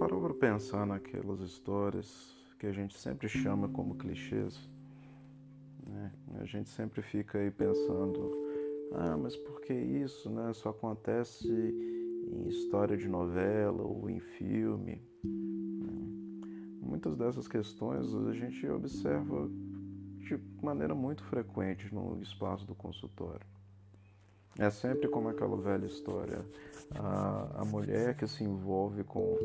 parou para pensar naquelas histórias que a gente sempre chama como clichês? Né? A gente sempre fica aí pensando, ah, mas por que isso, né? Só acontece em história de novela ou em filme. Muitas dessas questões a gente observa de maneira muito frequente no espaço do consultório. É sempre como aquela velha história, a, a mulher que se envolve com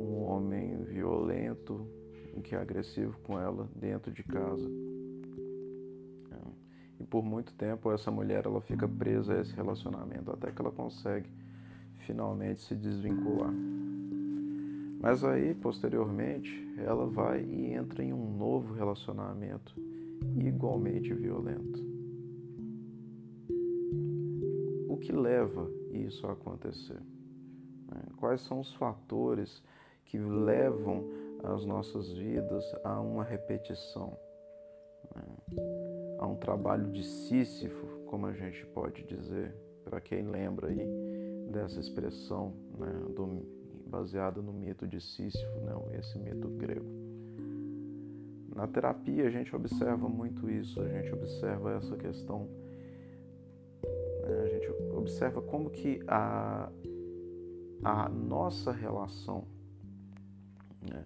um homem violento, que é agressivo com ela dentro de casa. É. E por muito tempo essa mulher ela fica presa a esse relacionamento até que ela consegue finalmente se desvincular. Mas aí, posteriormente, ela vai e entra em um novo relacionamento igualmente violento. O que leva isso a acontecer? Né? Quais são os fatores que levam as nossas vidas a uma repetição, né? a um trabalho de Sísifo, como a gente pode dizer, para quem lembra aí dessa expressão né, do, baseada no mito de Sísifo, né, esse mito grego. Na terapia a gente observa muito isso, a gente observa essa questão, né, a gente observa como que a, a nossa relação né,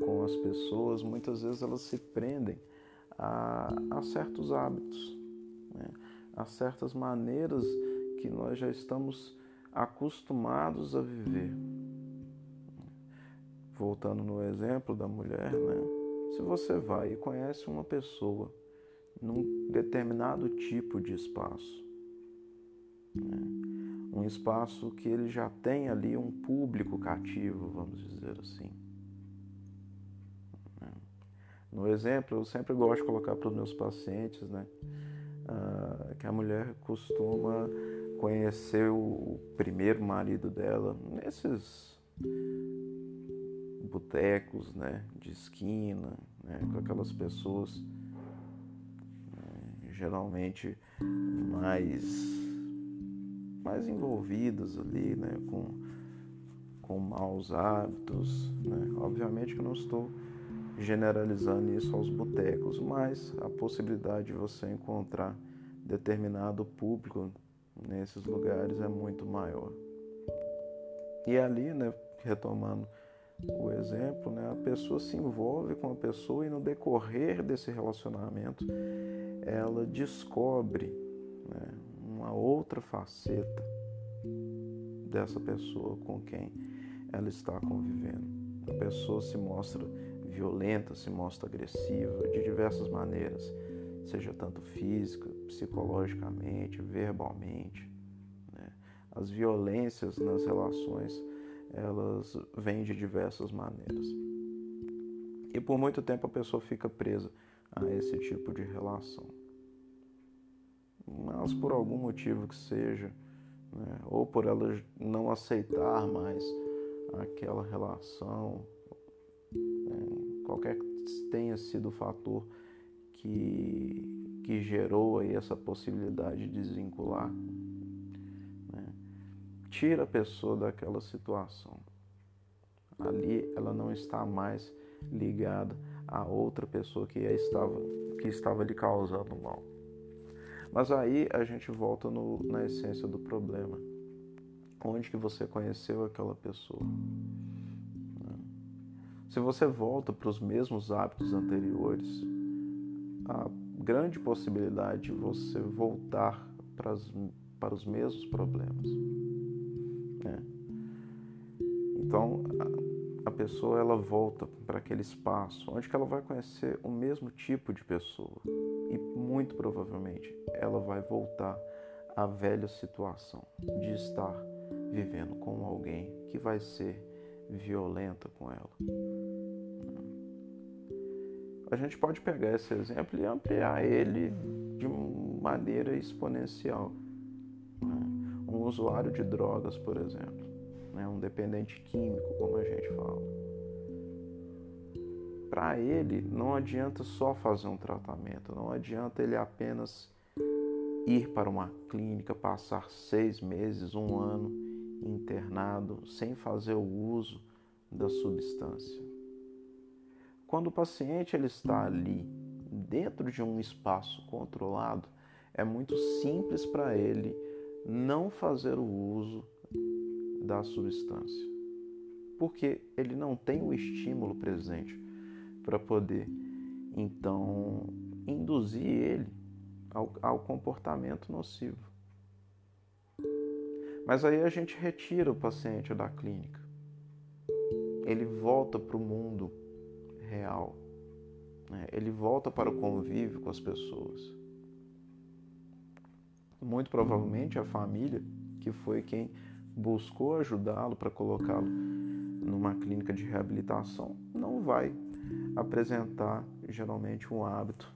com as pessoas, muitas vezes elas se prendem a, a certos hábitos, né, a certas maneiras que nós já estamos acostumados a viver. Voltando no exemplo da mulher, né? se você vai e conhece uma pessoa num determinado tipo de espaço, né? Um espaço que ele já tem ali um público cativo, vamos dizer assim. No exemplo, eu sempre gosto de colocar para os meus pacientes, né, uh, que a mulher costuma conhecer o primeiro marido dela nesses botecos, né, de esquina, né, com aquelas pessoas né, geralmente mais mais envolvidas ali, né, com, com maus hábitos. Né? Obviamente que eu não estou generalizando isso aos botecos, mas a possibilidade de você encontrar determinado público nesses lugares é muito maior. E ali, né, retomando o exemplo, né, a pessoa se envolve com a pessoa e no decorrer desse relacionamento ela descobre né, uma outra faceta dessa pessoa com quem ela está convivendo. A pessoa se mostra violenta, se mostra agressiva de diversas maneiras, seja tanto física, psicologicamente, verbalmente. Né? As violências nas relações elas vêm de diversas maneiras. E por muito tempo a pessoa fica presa a esse tipo de relação mas por algum motivo que seja, né, ou por ela não aceitar mais aquela relação, né, qualquer que tenha sido o fator que, que gerou aí essa possibilidade de desvincular, né, tira a pessoa daquela situação. Ali ela não está mais ligada a outra pessoa que estava, que estava lhe causando mal. Mas aí a gente volta no, na essência do problema. Onde que você conheceu aquela pessoa? Se você volta para os mesmos hábitos anteriores, há grande possibilidade de você voltar para, para os mesmos problemas. Né? Então, a, a pessoa ela volta para aquele espaço onde ela vai conhecer o mesmo tipo de pessoa e muito provavelmente ela vai voltar à velha situação de estar vivendo com alguém que vai ser violenta com ela. A gente pode pegar esse exemplo e ampliar ele de maneira exponencial. Um usuário de drogas, por exemplo, né? um dependente químico, como a gente fala para ele não adianta só fazer um tratamento, não adianta ele apenas ir para uma clínica, passar seis meses, um ano internado, sem fazer o uso da substância. Quando o paciente ele está ali dentro de um espaço controlado, é muito simples para ele não fazer o uso da substância, porque ele não tem o estímulo presente para poder então induzir ele ao, ao comportamento nocivo. Mas aí a gente retira o paciente da clínica. Ele volta para o mundo real. Né? Ele volta para o convívio com as pessoas. Muito provavelmente a família, que foi quem buscou ajudá-lo para colocá-lo numa clínica de reabilitação, não vai apresentar geralmente um hábito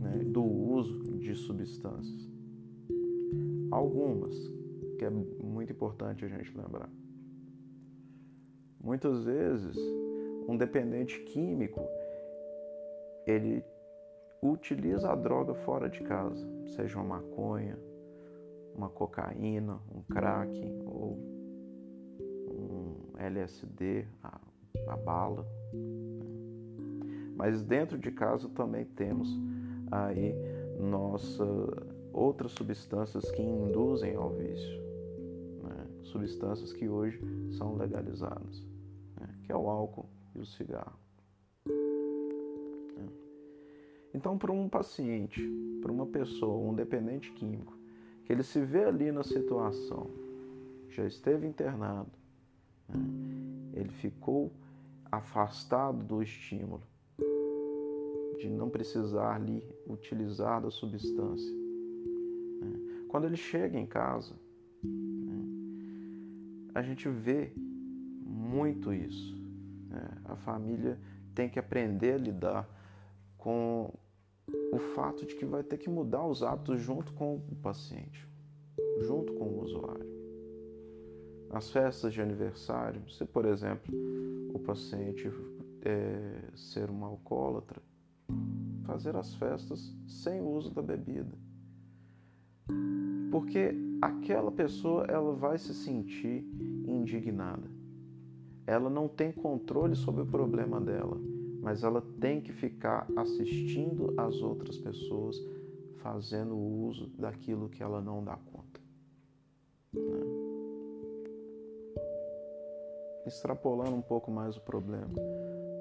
né, do uso de substâncias. Algumas, que é muito importante a gente lembrar. Muitas vezes, um dependente químico, ele utiliza a droga fora de casa, seja uma maconha, uma cocaína, um crack ou um LSD, a, a bala. Mas dentro de casa também temos aí nossa outras substâncias que induzem ao vício, né? substâncias que hoje são legalizadas, né? que é o álcool e o cigarro. Né? Então, para um paciente, para uma pessoa, um dependente químico, ele se vê ali na situação, já esteve internado, né? ele ficou afastado do estímulo, de não precisar ali utilizar da substância. Né? Quando ele chega em casa, né? a gente vê muito isso. Né? A família tem que aprender a lidar com o fato de que vai ter que mudar os hábitos junto com o paciente, junto com o usuário. Nas festas de aniversário, se por exemplo o paciente é, ser um alcoólatra, fazer as festas sem o uso da bebida. Porque aquela pessoa ela vai se sentir indignada. Ela não tem controle sobre o problema dela, mas ela tem que ficar assistindo as outras pessoas fazendo uso daquilo que ela não dá conta. Né? Extrapolando um pouco mais o problema,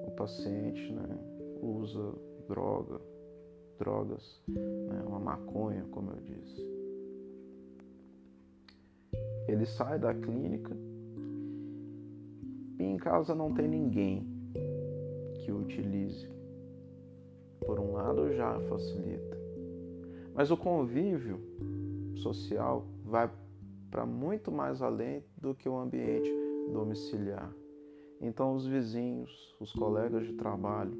o paciente né, usa droga, drogas, né, uma maconha, como eu disse. Ele sai da clínica e em casa não tem ninguém que o utilize. Por um lado, já facilita. Mas o convívio social vai para muito mais além do que o ambiente domiciliar. Então, os vizinhos, os colegas de trabalho,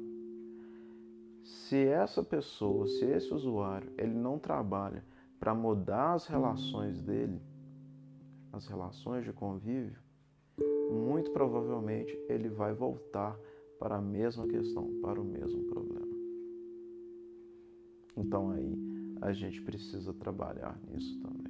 se essa pessoa, se esse usuário, ele não trabalha para mudar as relações dele, as relações de convívio, muito provavelmente ele vai voltar para a mesma questão, para o mesmo problema. Então aí a gente precisa trabalhar nisso também.